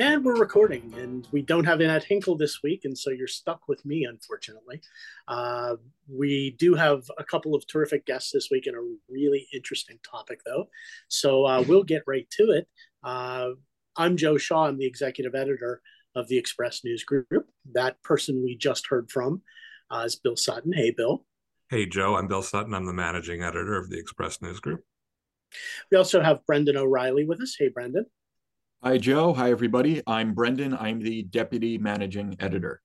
And we're recording, and we don't have Annette Hinkle this week, and so you're stuck with me, unfortunately. Uh, we do have a couple of terrific guests this week and a really interesting topic, though. So uh, we'll get right to it. Uh, I'm Joe Shaw. I'm the executive editor of the Express News Group. That person we just heard from uh, is Bill Sutton. Hey, Bill. Hey, Joe. I'm Bill Sutton. I'm the managing editor of the Express News Group. We also have Brendan O'Reilly with us. Hey, Brendan. Hi, Joe. Hi, everybody. I'm Brendan. I'm the deputy managing editor.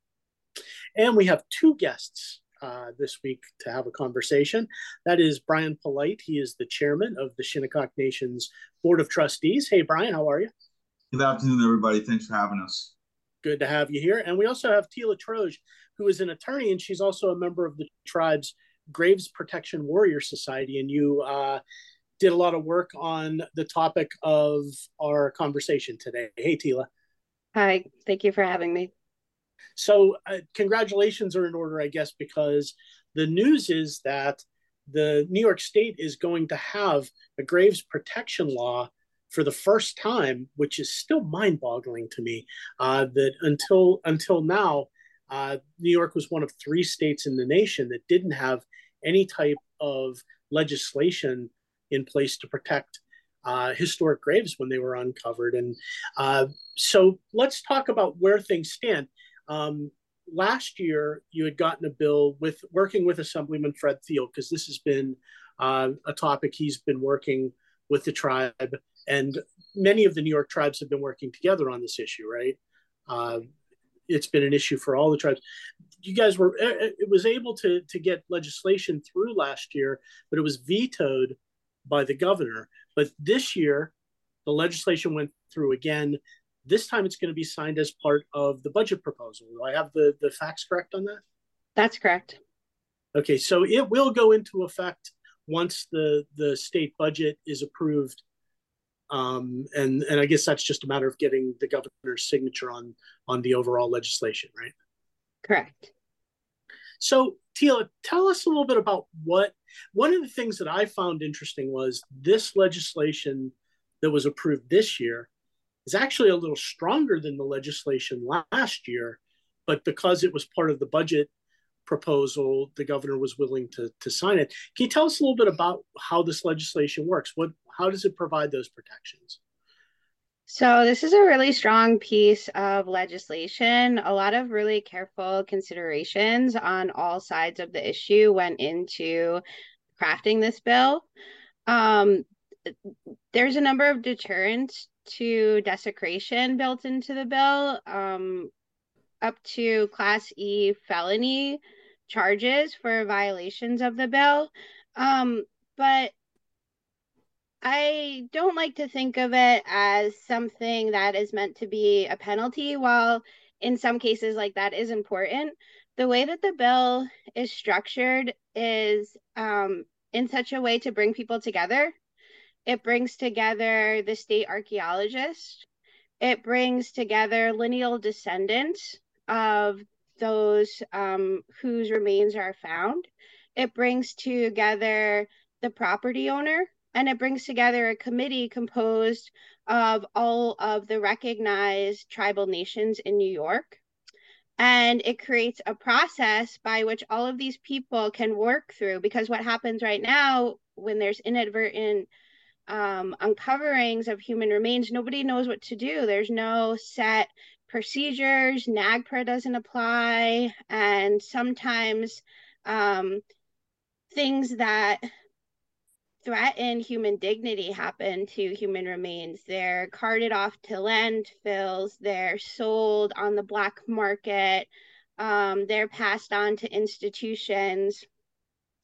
And we have two guests uh, this week to have a conversation. That is Bryan Polite. He is the chairman of the Shinnecock Nation's Board of Trustees. Hey, Bryan, how are you? Good afternoon, everybody. Thanks for having us. Good to have you here. And we also have Tela Troge, who is an attorney, and she's also a member of the tribe's Graves Protection Warrior Society. And you uh, did a lot of work on the topic of our conversation today. Hey, Tela. Hi, thank you for having me. So, uh, congratulations are in order, I guess, because the news is that the New York State is going to have a graves protection law for the first time, which is still mind-boggling to me. Uh, that until until now, uh, New York was one of three states in the nation that didn't have any type of legislation in place to protect uh, historic graves when they were uncovered. And uh, so let's talk about where things stand. Um, last year, you had gotten a bill with working with Assemblyman Fred Thiele, because this has been uh, a topic he's been working with the tribe. And many of the New York tribes have been working together on this issue, right? Uh, it's been an issue for all the tribes. You guys were it was able to to get legislation through last year, but it was vetoed by the governor. But this year, the legislation went through again. This time, it's going to be signed as part of the budget proposal. Do I have the the facts correct on that? That's correct. Okay, so it will go into effect once the the state budget is approved um, and and I guess that's just a matter of getting the governor's signature on on the overall legislation, right? Correct. So, Tela, tell us a little bit about what one of the things that I found interesting was this legislation that was approved this year is actually a little stronger than the legislation last year, but because it was part of the budget proposal, the governor was willing to, to sign it. Can you tell us a little bit about how this legislation works? What how does it provide those protections? So, this is a really strong piece of legislation. A lot of really careful considerations on all sides of the issue went into crafting this bill. Um, there's a number of deterrents to desecration built into the bill, um, up to Class E felony charges for violations of the bill. Um, but I don't like to think of it as something that is meant to be a penalty, while in some cases, like that is important. The way that the bill is structured is um, in such a way to bring people together. It brings together the state archaeologist, it brings together lineal descendants of those um, whose remains are found. It brings together the property owner and it brings together a committee composed of all of the recognized tribal nations in New York. And it creates a process by which all of these people can work through. Because what happens right now, when there's inadvertent um, uncoverings of human remains, nobody knows what to do. There's no set procedures, NAGPRA doesn't apply. And sometimes um, things that threaten human dignity happen to human remains. They're carted off to landfills, they're sold on the black market, um, they're passed on to institutions.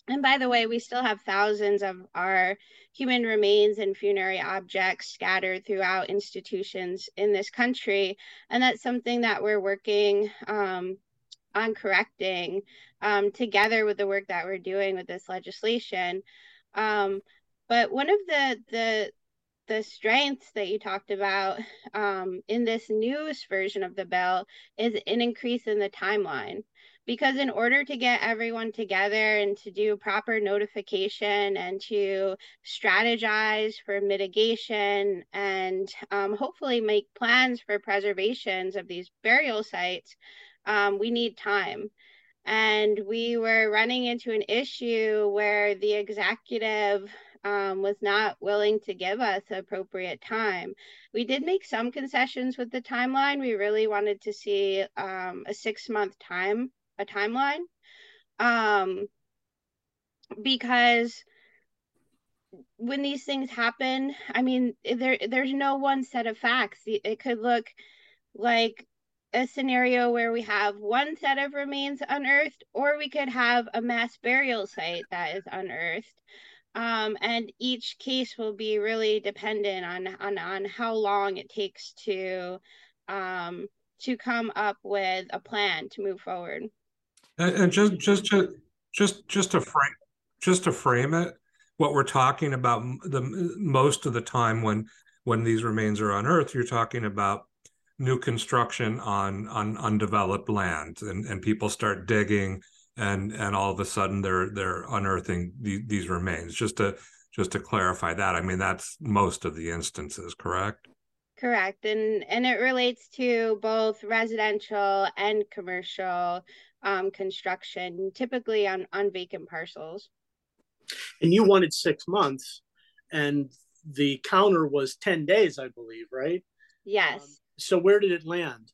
And by the way, we still have thousands of our human remains and funerary objects scattered throughout institutions in this country. And that's something that we're working um, on correcting um, together with the work that we're doing with this legislation. Um, but one of the, the, the strengths that you talked about um, in this newest version of the bill is an increase in the timeline. Because in order to get everyone together and to do proper notification and to strategize for mitigation and um, hopefully make plans for preservations of these burial sites um, we need time and we were running into an issue where the executive um, was not willing to give us appropriate time. We did make some concessions with the timeline. We really wanted to see um, a six month time a timeline um because when these things happen i mean there there's no one set of facts it could look like a scenario where we have one set of remains unearthed or we could have a mass burial site that is unearthed. Um, and each case will be really dependent on on on how long it takes to um, to come up with a plan to move forward. And, and just just to just just to frame just to frame it, what we're talking about the most of the time when when these remains are unearthed, you're talking about new construction on on undeveloped land, and and people start digging, and and all of a sudden they're they're unearthing the, these remains. Just to just to clarify that, I mean that's most of the instances, correct? Correct, and and it relates to both residential and commercial um, construction, typically on, on vacant parcels. And you wanted six months, and the counter was 10 days, I believe, right? Yes. Um, so where did it land?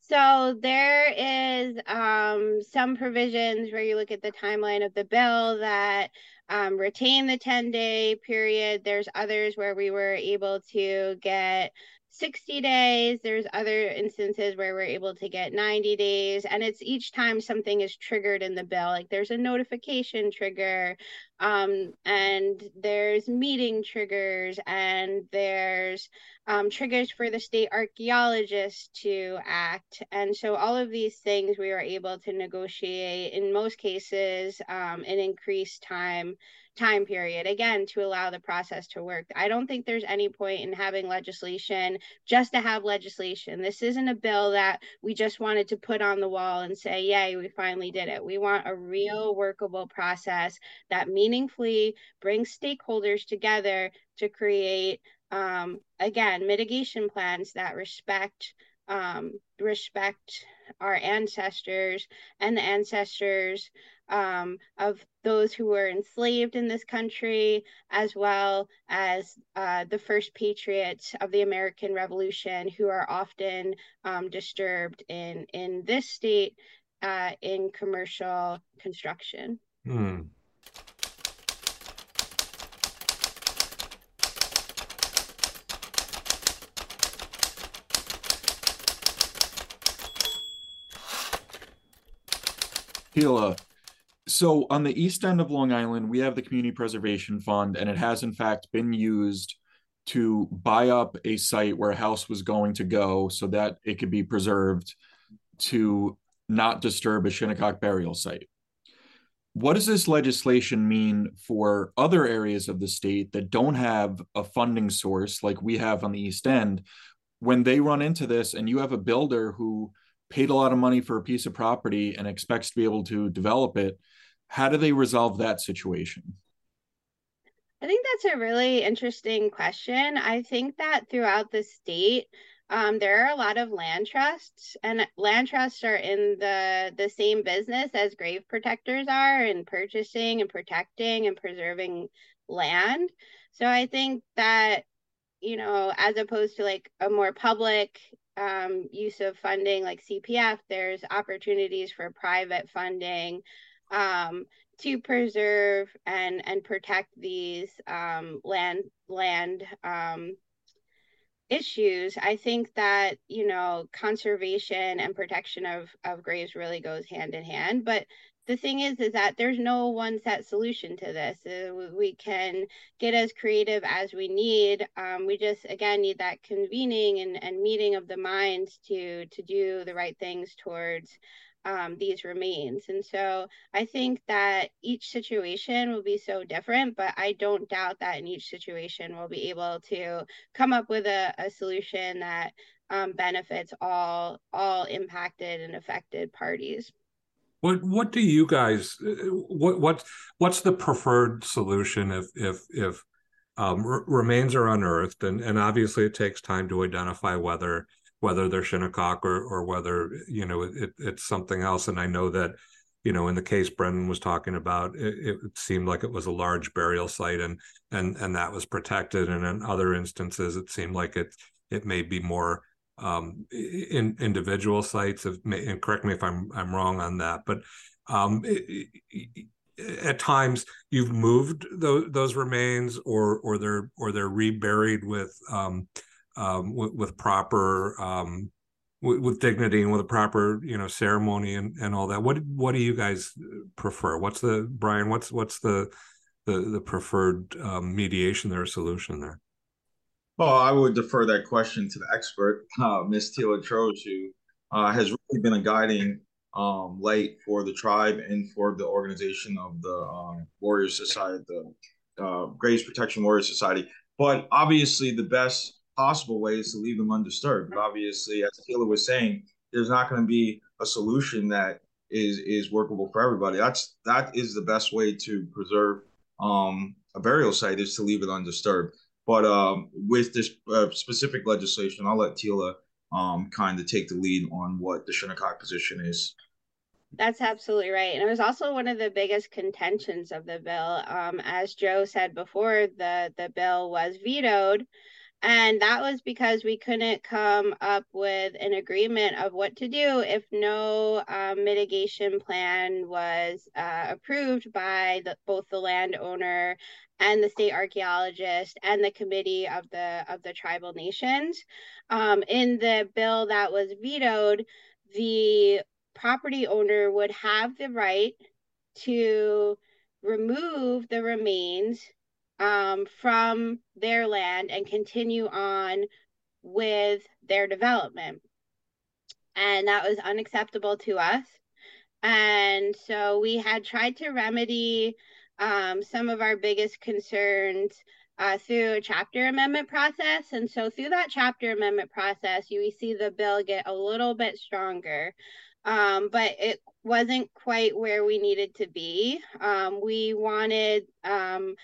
So there is um, some provisions where you look at the timeline of the bill that um, retain the 10 day period. There's others where we were able to get 60 days. There's other instances where we're able to get 90 days. And it's each time something is triggered in the bill. Like there's a notification trigger, um, and there's meeting triggers, and there's um, triggers for the state archaeologist to act. And so all of these things we were able to negotiate in most cases um, an increased time time period again to allow the process to work. I don't think there's any point in having legislation just to have legislation. This isn't a bill that we just wanted to put on the wall and say, "Yay, we finally did it." We want a real workable process that meaningfully brings stakeholders together to create um, again mitigation plans that respect um, respect our ancestors and the ancestors um, of those who were enslaved in this country, as well as uh, the first patriots of the American Revolution, who are often um, disturbed in in this state uh, in commercial construction. Hmm. Tela, so on the east end of Long Island, we have the Community Preservation Fund, and it has in fact been used to buy up a site where a house was going to go so that it could be preserved to not disturb a Shinnecock burial site. What does this legislation mean for other areas of the state that don't have a funding source like we have on the East End? When they run into this, and you have a builder who paid a lot of money for a piece of property and expects to be able to develop it, how do they resolve that situation? I think that's a really interesting question. I think that throughout the state, um, there are a lot of land trusts, and land trusts are in the the same business as grave protectors are in purchasing and protecting and preserving land. So I think that you know, as opposed to like a more public um, use of funding like CPF, there's opportunities for private funding um, to preserve and and protect these um, land land um, issues, I think that, you know, conservation and protection of, of graves really goes hand in hand. But the thing is, is that there's no one set solution to this. Uh, we can get as creative as we need. Um, we just, again, need that convening and, and meeting of the minds to, to do the right things towards um, these remains. And so I think that each situation will be so different, but I don't doubt that in each situation we'll be able to come up with a, a solution that um, benefits all all impacted and affected parties. What what do you guys what what what's the preferred solution if if if um, r- remains are unearthed and and obviously it takes time to identify whether whether they're Shinnecock or or whether you know it, it's something else. And I know that you know in the case Brendan was talking about, it, it, seemed like it was a large burial site and and and that was protected. And in other instances, it seemed like it it may be more um, in individual sites. Of, and correct me if I'm I'm wrong on that, but um, it, at times you've moved those, those remains or or they're or they're reburied with um, um, with, with, proper um, with, with, dignity and with a proper you know ceremony and, and all that. What what do you guys prefer? What's the Bryan? What's what's the the, the preferred um, mediation there, solution there? Well, I would defer that question to the expert, uh, Ms. Tela Troge, who uh, has really been a guiding um, light for the tribe and for the organization of the um, Warrior Society, the uh, Graves Protection Warrior Society. But obviously, the best possible ways to leave them undisturbed. But obviously, as Taylor was saying, there's not going to be a solution that is is workable for everybody. That's that is the best way to preserve um, a burial site is to leave it undisturbed. But um, with this uh, specific legislation, I'll let Tela um, kind of take the lead on what the Shinnecock position is. That's absolutely right. And it was also one of the biggest contentions of the bill. Um, as Joe said before, the, the bill was vetoed and that was because we couldn't come up with an agreement of what to do if no um, mitigation plan was uh, approved by the, both the landowner and the state archaeologist and the committee of the of the tribal nations. Um, in the bill that was vetoed, the property owner would have the right to remove the remains um, from their land and continue on with their development. And that was unacceptable to us. And so we had tried to remedy um, some of our biggest concerns uh, through a chapter amendment process. And so through that chapter amendment process, you see the bill get a little bit stronger. Um, but it wasn't quite where we needed to be. Um, we wanted um,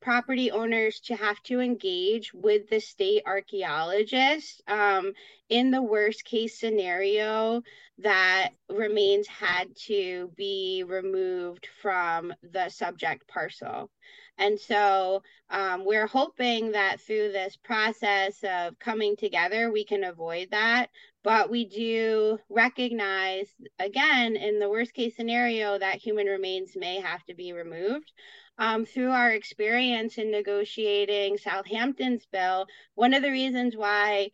property owners to have to engage with the state archaeologist um, in the worst case scenario that remains had to be removed from the subject parcel. And so um, we're hoping that through this process of coming together, we can avoid that. But we do recognize, again, in the worst case scenario, that human remains may have to be removed um, through our experience in negotiating Southampton's bill, one of the reasons why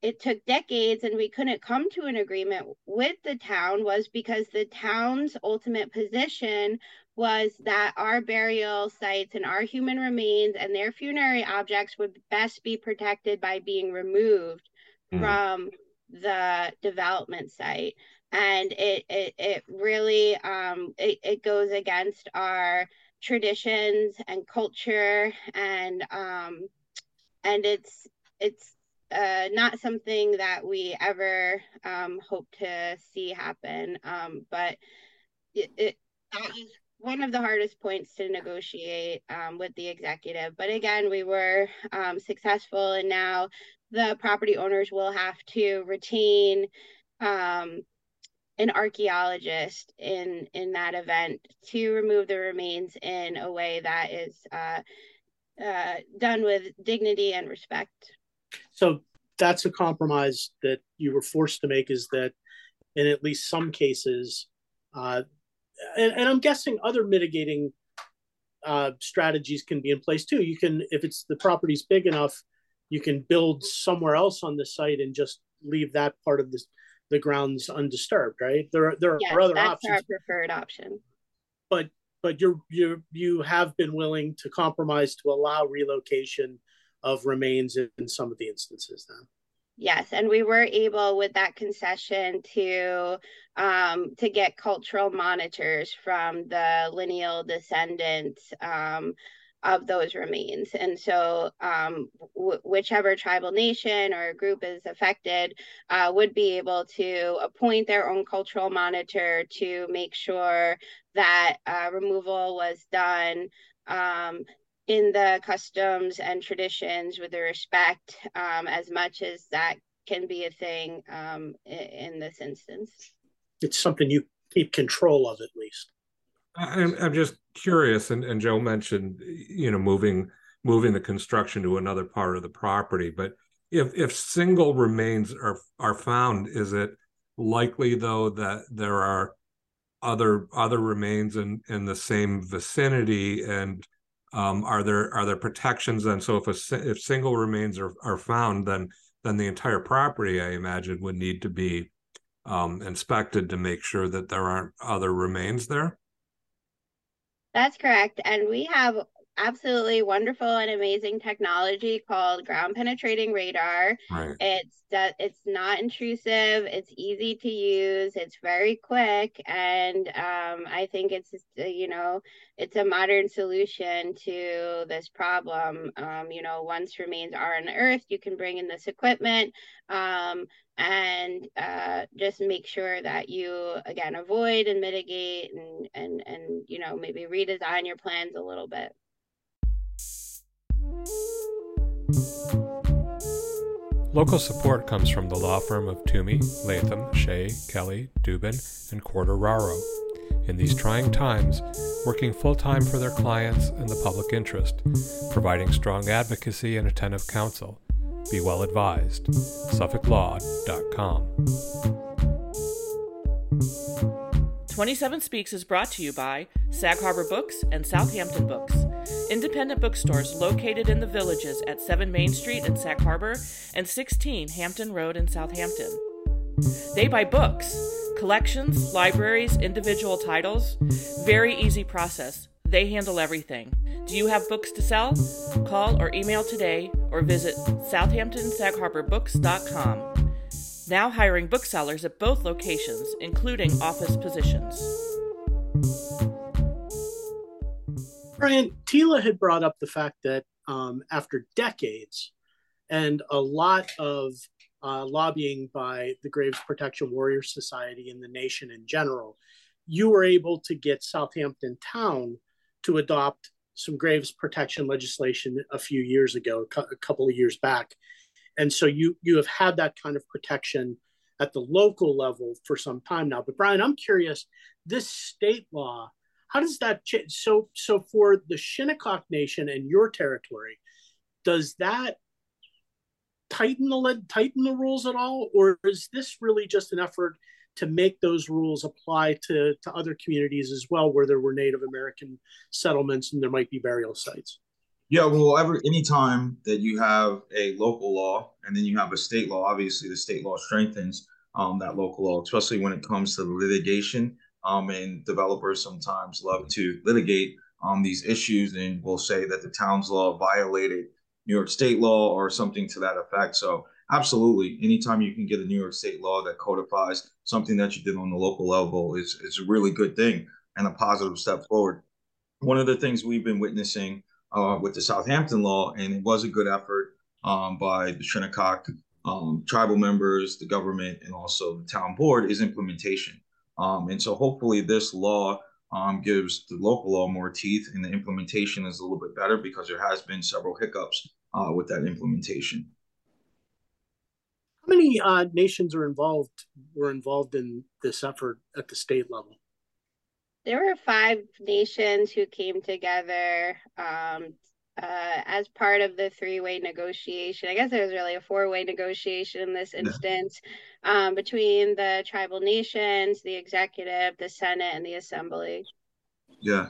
it took decades and we couldn't come to an agreement with the town was because the town's ultimate position was that our burial sites and our human remains and their funerary objects would best be protected by being removed mm. from the development site and it it, it really um it, it goes against our traditions and culture and um and it's it's uh, not something that we ever um, hope to see happen. Um, but it, it, that was one of the hardest points to negotiate um, with the executive. But again, we were um, successful, and now the property owners will have to retain um, an archaeologist in in that event to remove the remains in a way that is uh, uh, done with dignity and respect. So that's a compromise that you were forced to make. Is that in at least some cases, uh, and, and, I'm guessing other mitigating uh, strategies can be in place too. You can, if it's the property's big enough, you can build somewhere else on the site and just leave that part of the the grounds undisturbed, right? There are there yes, are other that's options. our preferred option. But but you're you you have been willing to compromise to allow relocation of remains in, in some of the instances now. Yes, and we were able with that concession to um, to get cultural monitors from the lineal descendants um, of those remains. And so, um, w- whichever tribal nation or group is affected uh, would be able to appoint their own cultural monitor to make sure that uh, removal was done um, in the customs and traditions with the respect um, as much as that can be a thing um, in, in this instance. It's something you keep control of at least. I'm, I'm just curious, and, and Joe mentioned, you know, moving moving the construction to another part of the property. But if if single remains are are found, is it likely though that there are other other remains in in the same vicinity and um, are there are there protections then so if a if single remains are, are found then then the entire property i imagine would need to be um, inspected to make sure that there aren't other remains there that's correct. And we have absolutely wonderful and amazing technology called ground penetrating radar. Right. It's it's not intrusive. It's easy to use. It's very quick, and um, I think it's you know it's a modern solution to this problem. Um, you know, once remains are unearthed, you can bring in this equipment. Um, and uh, just make sure that you again avoid and mitigate and and and you know maybe redesign your plans a little bit Local support comes from the law firm of Toomey, Latham, Shea, Kelly, Dubin, and Quartararo. In these trying times, working full time for their clients and the public interest, providing strong advocacy and attentive counsel. Be well advised. SuffolkLaw.com. 27 Speaks is brought to you by Sag Harbor Books and Southampton Books, independent bookstores located in the villages at 7 Main Street in Sag Harbor and 16 Hampton Road in Southampton. They buy books, collections, libraries, individual titles. Very easy process. They handle everything. Do you have books to sell? Call or email today or visit southamptonsagharbourbooks.com now hiring booksellers at both locations, including office positions. Bryan, Tela had brought up the fact that um, after decades and a lot of uh, lobbying by the Graves Protection Warrior Society and the nation in general, you were able to get Southampton Town to adopt some Graves protection legislation a few years ago, a couple of years back. And so you you have had that kind of protection at the local level for some time now. But bryan i'm curious this state law how does that change so so for the shinnecock nation and your territory does that tighten the lead, tighten the rules at all or is this really just an effort to make those rules apply to, to other communities as well where there were native american settlements and there might be burial sites yeah, well, every anytime that you have a local law and then you have a state law, obviously the state law strengthens um, that local law, especially when it comes to litigation. Um, and developers sometimes love to litigate on um, these issues and will say that the town's law violated New York state law or something to that effect. So, absolutely, anytime you can get a New York state law that codifies something that you did on the local level is, is a really good thing and a positive step forward. One of the things we've been witnessing uh, with the Southampton law, and it was a good effort um, by the Shinnecock um, tribal members, the government, and also the town board is implementation. Um, and so hopefully this law um, gives the local law more teeth, and the implementation is a little bit better because there has been several hiccups uh, with that implementation. How many uh, nations are involved? Were involved in this effort at the state level? there were five nations who came together um, uh, as part of the three-way negotiation. I guess it was really a four-way negotiation in this instance yeah. um, between the tribal nations, the executive, the Senate, and the Assembly. Yeah,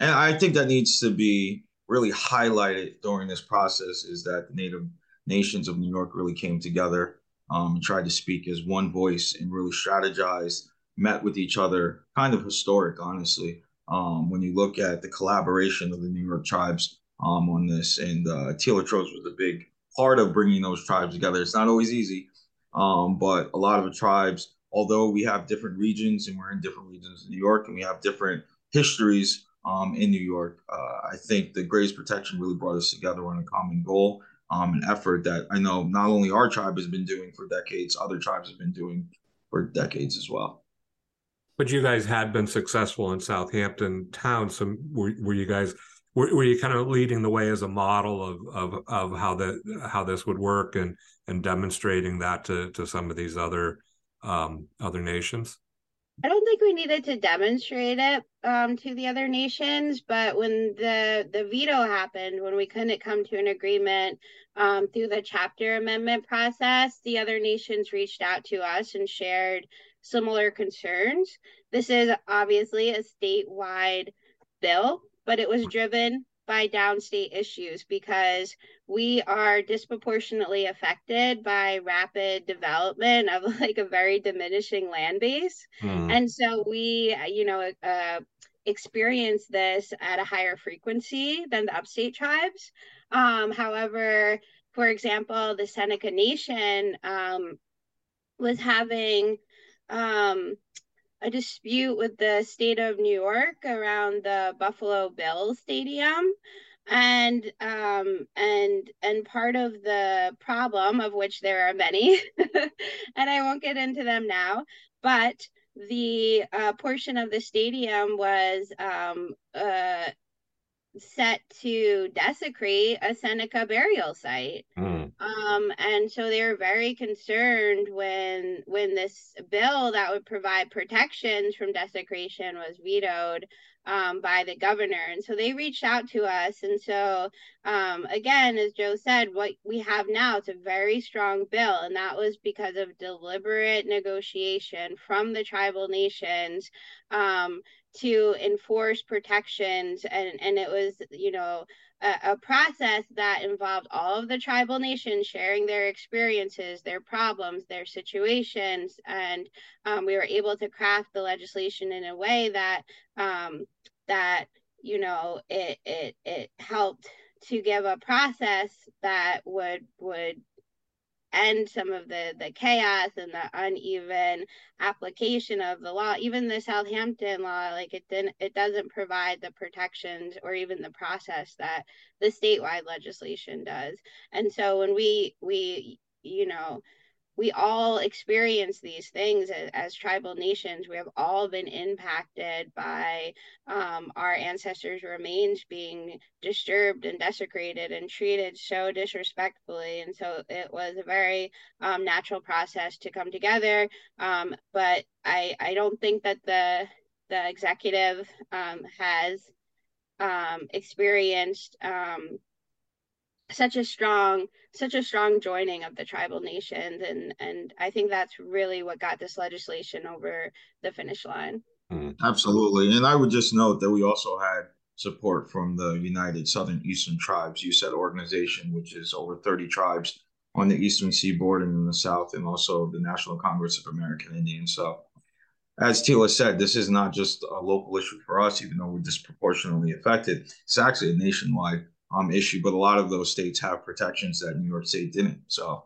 and I think that needs to be really highlighted during this process is that the Native nations of New York really came together um, and tried to speak as one voice and really strategized, met with each other. Kind of historic, honestly, um, when you look at the collaboration of the New York tribes um, on this. And uh, Tela Troge was a big part of bringing those tribes together. It's not always easy, um, but a lot of the tribes, although we have different regions and we're in different regions in New York and we have different histories um, in New York, uh, I think the Graves Protection really brought us together on a common goal, um, an effort that I know not only our tribe has been doing for decades, other tribes have been doing for decades as well. But you guys had been successful in Southampton town. So were, were you guys were, were you kind of leading the way as a model of of of how that how this would work and and demonstrating that to to some of these other um, other nations? I don't think we needed to demonstrate it um, to the other nations, but when the the veto happened, when we couldn't come to an agreement um, through the chapter amendment process, the other nations reached out to us and shared similar concerns. This is obviously a statewide bill, but it was driven by downstate issues because we are disproportionately affected by rapid development of like a very diminishing land base. Mm. And so we, you know, uh, experience this at a higher frequency than the upstate tribes. Um, however, for example, the Seneca Nation um, was having um, a dispute with the state of New York around the Buffalo Bills stadium. And um and and part of the problem of which there are many and i won't get into them now but the uh, portion of the stadium was um uh set to desecrate a Seneca burial site. Mm. Um, and so they were very concerned when when this bill that would provide protections from desecration was vetoed um, by the governor. And so they reached out to us. And so, um, again, as Joe said, what we have now is a very strong bill. And that was because of deliberate negotiation from the tribal nations um, to enforce protections. And, and it was, you know, a, a, process that involved all of the tribal nations sharing their experiences, their problems, their situations, and um, we were able to craft the legislation in a way that um, that you know it it it helped to give a process that would would end some of the the chaos and the uneven application of the law. Even the southampton law like it didn't it doesn't provide the protections or even the process that the statewide legislation does. And so when we we you know we all experience these things as, as, tribal nations. We have all been impacted by um, our ancestors' remains being disturbed and desecrated and treated so disrespectfully. And so it was a very um, natural process to come together. Um, but I, I don't think that the the executive um, has um, experienced um, such a strong such a strong joining of the tribal nations and and i think that's really what got this legislation over the finish line mm. absolutely and i would just note that we also had support from the united southern eastern tribes USET organization which is over 30 tribes on the eastern seaboard and in the south and also the national congress of american indians so as Tela said, this is not just a local issue for us, even though we're disproportionately affected. It's actually a nationwide um, issue, but a lot of those states have protections that New York State didn't. So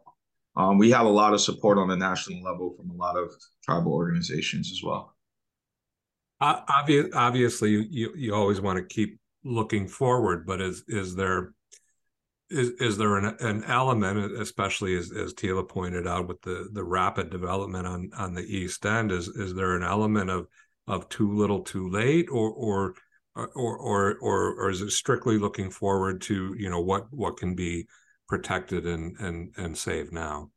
um, we have a lot of support on the national level from a lot of tribal organizations as well. Uh, obvious, obviously, you you always want to keep looking forward, but is is there is is there an, an element, especially as as Tela pointed out, with the the rapid development on on the East End, is is there an element of of too little, too late, or or or or or or is it strictly looking forward to you know what what can be protected and and and saved now?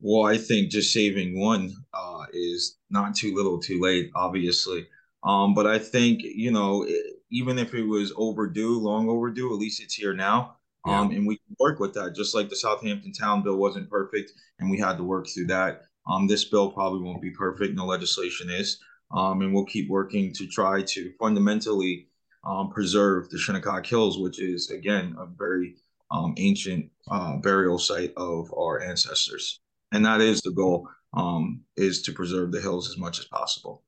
Well, I think just saving one uh, is not too little, too late, obviously. Um, but I think you know, even if it was overdue, long overdue, at least it's here now. Yeah. Um, and we can work with that, just like the Southampton Town bill wasn't perfect, and we had to work through that. Um, this bill probably won't be perfect. No legislation is, um, and we'll keep working to try to fundamentally um, preserve the Shinnecock Hills, which is again a very um, ancient uh, burial site of our ancestors. And that is the goal, um, is to preserve the hills as much as possible.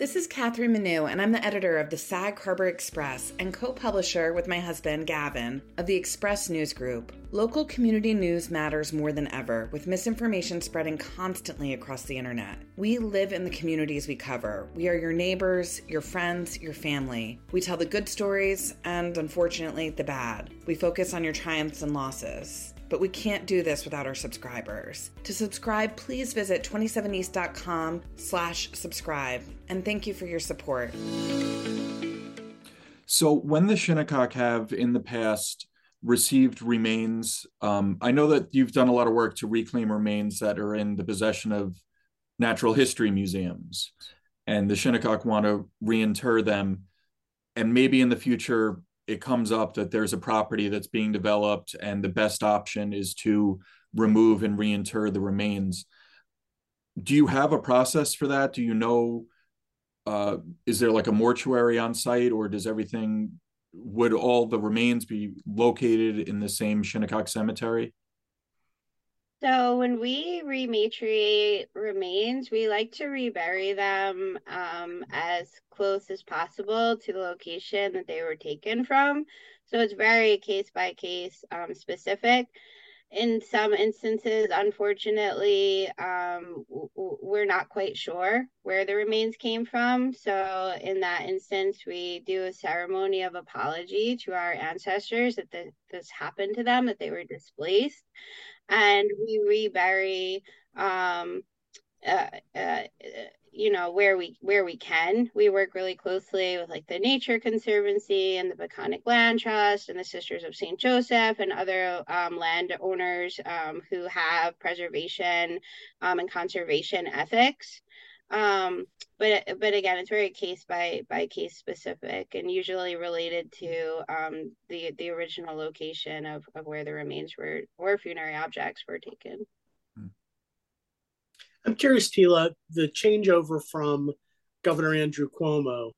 This is Kathryn Menu, and I'm the editor of the Sag Harbor Express and co publisher with my husband, Gavin, of the Express News Group. Local community news matters more than ever, with misinformation spreading constantly across the internet. We live in the communities we cover. We are your neighbors, your friends, your family. We tell the good stories and, unfortunately, the bad. We focus on your triumphs and losses but we can't do this without our subscribers. To subscribe, please visit 27east.com slash subscribe. And thank you for your support. So when the Shinnecock have in the past received remains, um, I know that you've done a lot of work to reclaim remains that are in the possession of natural history museums. And the Shinnecock want to reinter them. And maybe in the future, it comes up that there's a property that's being developed and the best option is to remove and reinter the remains. Do you have a process for that? Do you know uh, is there like a mortuary on site or does everything would all the remains be located in the same shinnecock cemetery so when we rematriate remains, we like to rebury them um, as close as possible to the location that they were taken from. So it's very case by case um, specific. In some instances, unfortunately, um, we're not quite sure where the remains came from. So, in that instance, we do a ceremony of apology to our ancestors that this happened to them, that they were displaced and we rebury um, uh, uh, you know where we where we can. We work really closely with like the nature conservancy and the Peconic land trust and the sisters of st joseph and other um, landowners um, who have preservation um, and conservation ethics um, but but again it's very case by by case specific and usually related to um, the the original location of, of where the remains were or funerary objects were taken hmm. i'm curious tela the changeover from governor andrew cuomo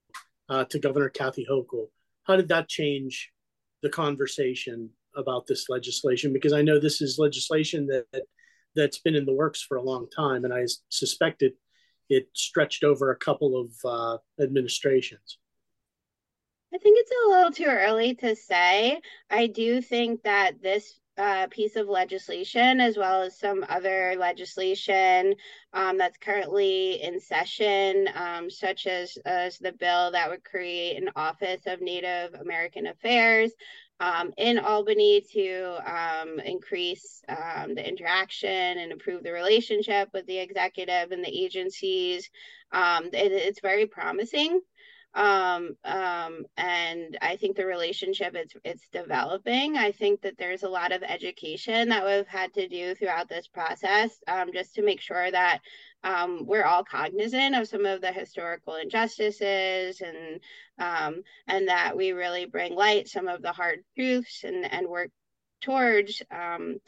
uh, to governor kathy hochul how did that change the conversation about this legislation because i know this is legislation that that's been in the works for a long time and i suspected it stretched over a couple of uh, administrations. I think it's a little too early to say. I do think that this uh, piece of legislation, as well as some other legislation um, that's currently in session, um, such as, as the bill that would create an Office of Native American Affairs, um, in Albany to um, increase um, the interaction and improve the relationship with the executive and the agencies. Um, it, it's very promising. Um, um, and I think the relationship it's it's developing. I think that there's a lot of education that we've had to do throughout this process, just to make sure that um, we're all cognizant of some of the historical injustices and um, and that we really bring light some of the hard truths and and work towards um,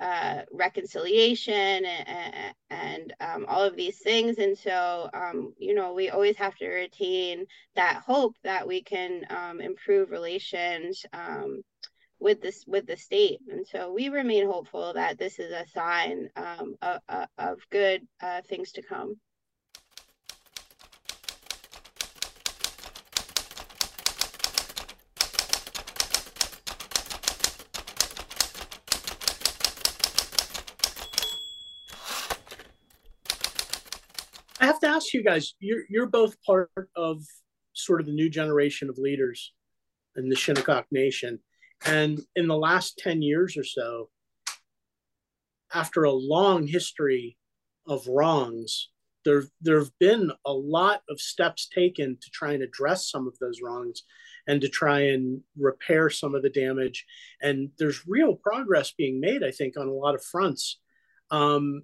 uh, reconciliation and, and um, all of these things. And so, um, you know, we always have to retain that hope that we can um, improve relations um, with this with the state and so we remain hopeful that this is a sign um, of, of, good uh, things to come I have to ask you guys, you're you're both part of sort of the new generation of leaders in the Shinnecock Nation. And in the last 10 years or so, after a long history of wrongs, there, there have been a lot of steps taken to try and address some of those wrongs and to try and repair some of the damage. And there's real progress being made, I think, on a lot of fronts. Um,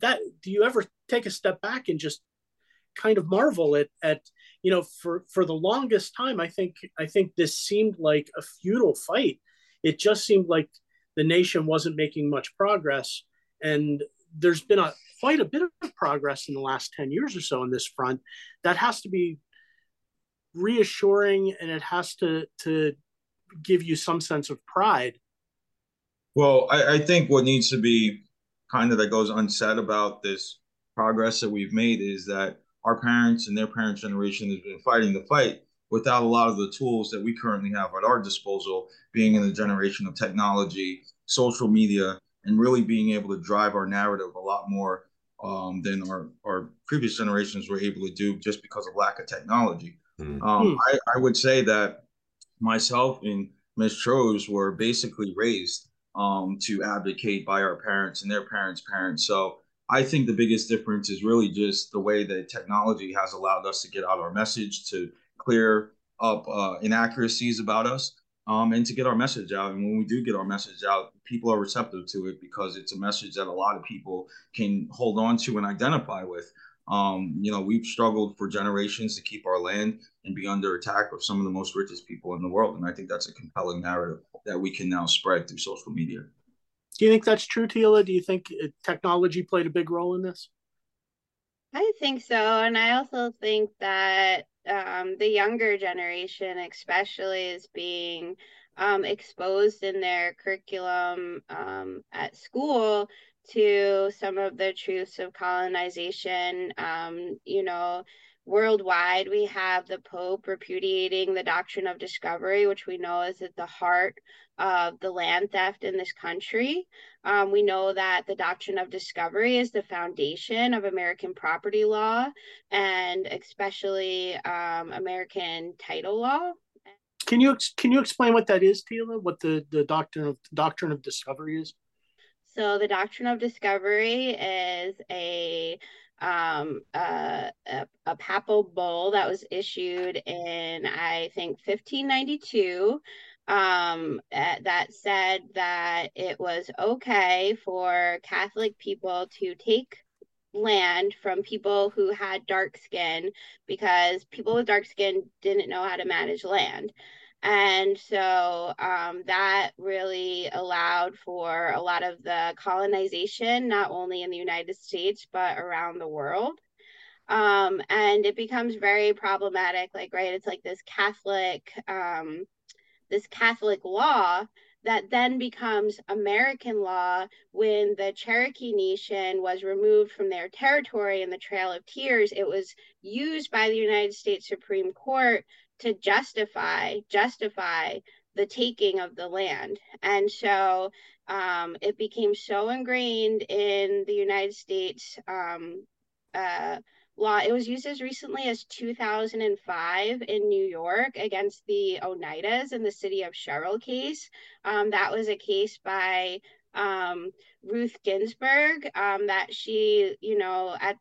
that do you ever take a step back and just kind of marvel at at you know for for the longest time i think i think this seemed like a futile fight. It just seemed like the nation wasn't making much progress. And there's been a quite a bit of progress in the last 10 years or so on this front. That has to be reassuring and it has to to give you some sense of pride. Well, I, I think what needs to be kind of that goes unsaid about this progress that we've made is that our parents and their parents' generation has been fighting the fight without a lot of the tools that we currently have at our disposal, being in the generation of technology, social media, and really being able to drive our narrative a lot more um, than our, our previous generations were able to do just because of lack of technology. Mm. Um, I, I, would say that myself and Ms. Troge were basically raised um, to advocate by our parents and their parents' parents. So I think the biggest difference is really just the way that technology has allowed us to get out our message, to clear up uh, inaccuracies about us, um, and to get our message out. And when we do get our message out, people are receptive to it because it's a message that a lot of people can hold on to and identify with. Um, you know, we've struggled for generations to keep our land and be under attack of some of the most richest people in the world. And I think that's a compelling narrative that we can now spread through social media. Do you think that's true, Tela? Do you think technology played a big role in this? I think so. And I also think that um, the younger generation, especially, is being um, exposed in their curriculum um, at school to some of the truths of colonization. Um, you know, worldwide, we have the Pope repudiating the doctrine of discovery, which we know is at the heart of the land theft in this country. Um, we know that the doctrine of discovery is the foundation of American property law and especially um, American title law. Can you can you explain what that is, Tela? What the, the doctrine of doctrine of discovery is? So the doctrine of discovery is a um, a, a, papal bull that was issued in I think 1592 um, that said that it was okay for Catholic people to take land from people who had dark skin because people with dark skin didn't know how to manage land. And so um, that really allowed for a lot of the colonization, not only in the United States, but around the world. Um, and it becomes very problematic. Like, right, it's like this Catholic um, this Catholic law that then becomes American law when the Cherokee Nation was removed from their territory in the Trail of Tears. It was used by the United States Supreme Court to justify justify the taking of the land, and so um, it became so ingrained in the United States um, uh, law. It was used as recently as 2005 in New York against the Oneidas in the city of Sherrill case. Um, that was a case by um, Ruth Ginsburg um, that she, you know, at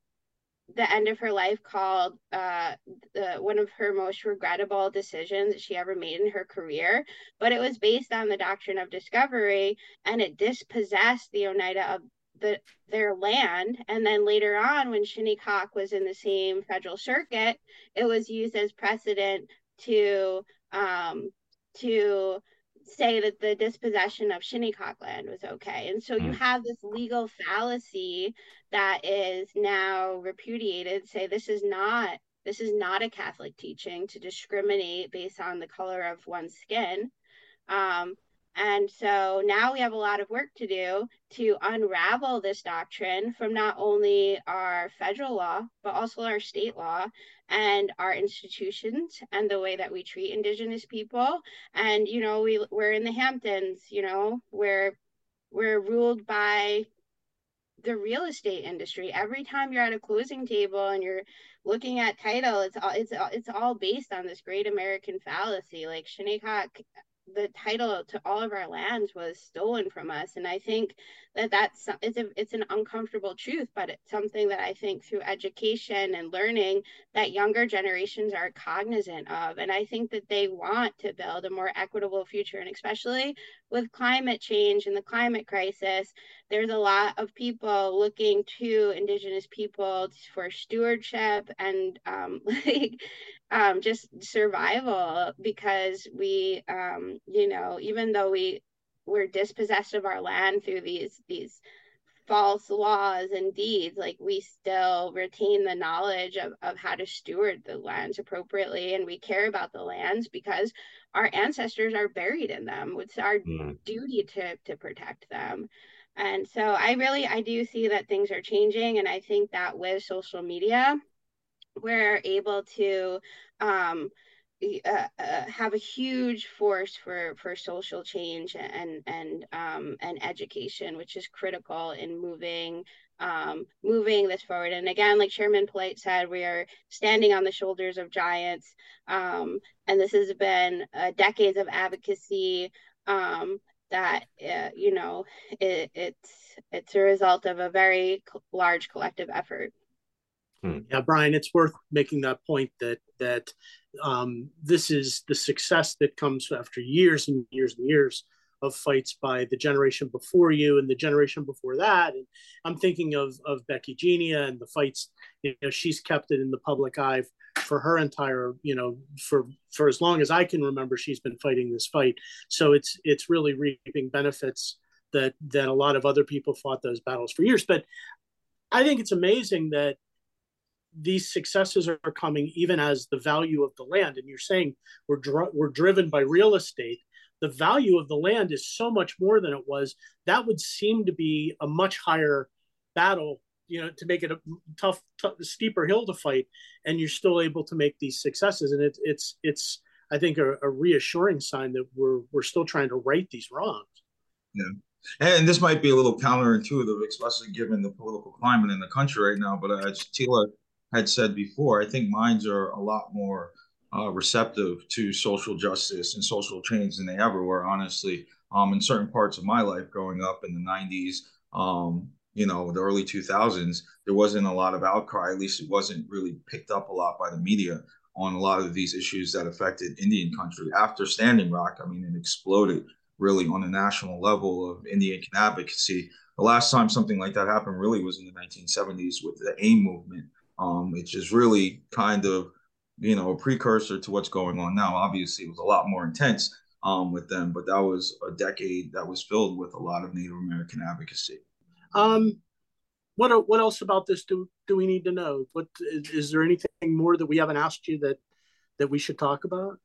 the end of her life called uh, the, one of her most regrettable decisions she ever made in her career. But it was based on the doctrine of discovery and it dispossessed the Oneida of the their land and then later on when shinnecock was in the same federal circuit it was used as precedent to um to say that the dispossession of shinnecock land was okay and so you hmm. have this legal fallacy that is now repudiated say this is not this is not a catholic teaching to discriminate based on the color of one's skin um, and so now we have a lot of work to do to unravel this doctrine from not only our federal law, but also our state law and our institutions and the way that we treat Indigenous people. And, you know, we, we're in the Hamptons, you know, where we're ruled by the real estate industry. Every time you're at a closing table and you're looking at title, it's all it's it's all based on this great American fallacy. Like Shinnecock the title to all of our lands was stolen from us. And i think that that's it's a, it's an uncomfortable truth but it's something that i think through education and learning that younger generations are cognizant of. And i think that they want to build a more equitable future. And especially with climate change and the climate crisis there's a lot of people looking to indigenous people for stewardship and um, like um, just survival because we, um, you know, even though we were dispossessed of our land through these these false laws and deeds like we still retain the knowledge of, of how to steward the lands appropriately and we care about the lands because our ancestors are buried in them it's our mm. duty to to protect them and so i really i do see that things are changing and i think that with social media we're able to um, uh, uh, have a huge force for for social change and and um, and education, which is critical in moving um, moving this forward. And again, like Chairman Polite said, we are standing on the shoulders of giants, um, and this has been uh, decades of advocacy. Um, that uh, you know, it, it's it's a result of a very large collective effort. Hmm. Yeah, Bryan, it's worth making that point that that um, this is the success that comes after years and years and years of fights by the generation before you and the generation before that. And I'm thinking of of Becky Genia and the fights. You know, she's kept it in the public eye for her entire, you know, for for as long as I can remember, she's been fighting this fight. So it's it's really reaping benefits that that a lot of other people fought those battles for years. But I think it's amazing that these successes are coming even as the value of the land. And you're saying we're dr- we're driven by real estate. The value of the land is so much more than it was. That would seem to be a much higher battle you know to make it a tough, tough steeper hill to fight. And you're still able to make these successes. And it, it's it's i think a, a reassuring sign that we're we're still trying to right these wrongs. Yeah. And this might be a little counterintuitive, especially given the political climate in the country right now. But uh, as Tela had said before, I think minds are a lot more uh, receptive to social justice and social change than they ever were, honestly. Um, in certain parts of my life growing up in the 90s, um, you know, the early 2000s, there wasn't a lot of outcry. At least it wasn't really picked up a lot by the media on a lot of these issues that affected Indian country. After Standing Rock, I mean, it exploded really on a national level of Indian advocacy. The last time something like that happened really was in the 1970s with the AIM movement, um, which is really kind of, you know, a precursor to what's going on now. Obviously, it was a lot more intense um, with them, but that was a decade that was filled with a lot of Native American advocacy. Um, what what else about this do do we need to know? What is, is there anything more that we haven't asked you that that we should talk about?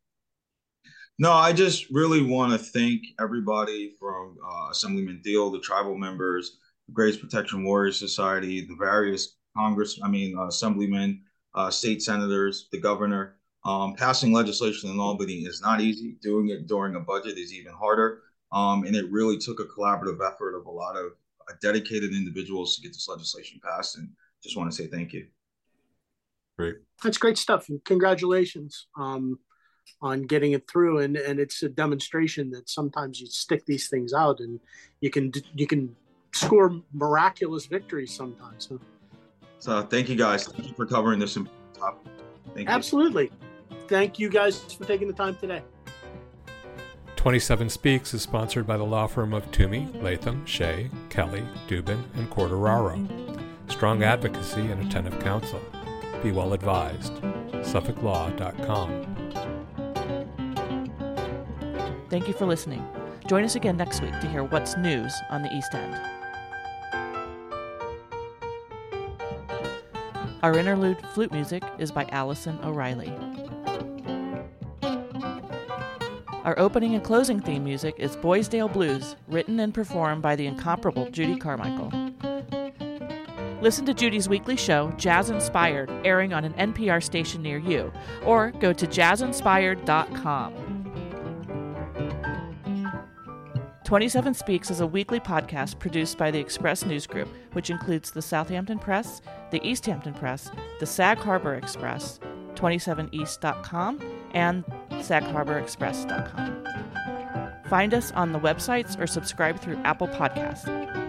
No, I just really want to thank everybody from uh, Assemblyman Thiele, the tribal members, the Graves Protection Warrior Society, the various Congress, I mean, uh, assemblymen, uh, state senators, the governor. Um, passing legislation in Albany is not easy. Doing it during a budget is even harder. Um, and it really took a collaborative effort of a lot of uh, dedicated individuals to get this legislation passed. And just want to say thank you. Great. That's great stuff. And congratulations um, on getting it through. And, and it's a demonstration that sometimes you stick these things out and you can, you can score miraculous victories sometimes. Huh? So thank you guys. Thank you for covering this important topic. Thank you. Absolutely. Thank you guys for taking the time today. 27 Speaks is sponsored by the law firm of Twomey, Latham, Shea, Kelley, Dubin, and Quartararo. Strong advocacy and attentive counsel. Be well advised. SuffolkLaw.com. Thank you for listening. Join us again next week to hear what's news on the East End. Our interlude flute music is by Allison O'Reilly. Our opening and closing theme music is Boysdale Blues, written and performed by the incomparable Judy Carmichael. Listen to Judy's weekly show, Jazz Inspired, airing on an NPR station near you, or go to jazzinspired.com. 27 Speaks is a weekly podcast produced by the Express News Group, which includes the Southampton Press, the East Hampton Press, the Sag Harbor Express, 27east.com, and sagharborexpress.com. Find us on the websites or subscribe through Apple Podcasts.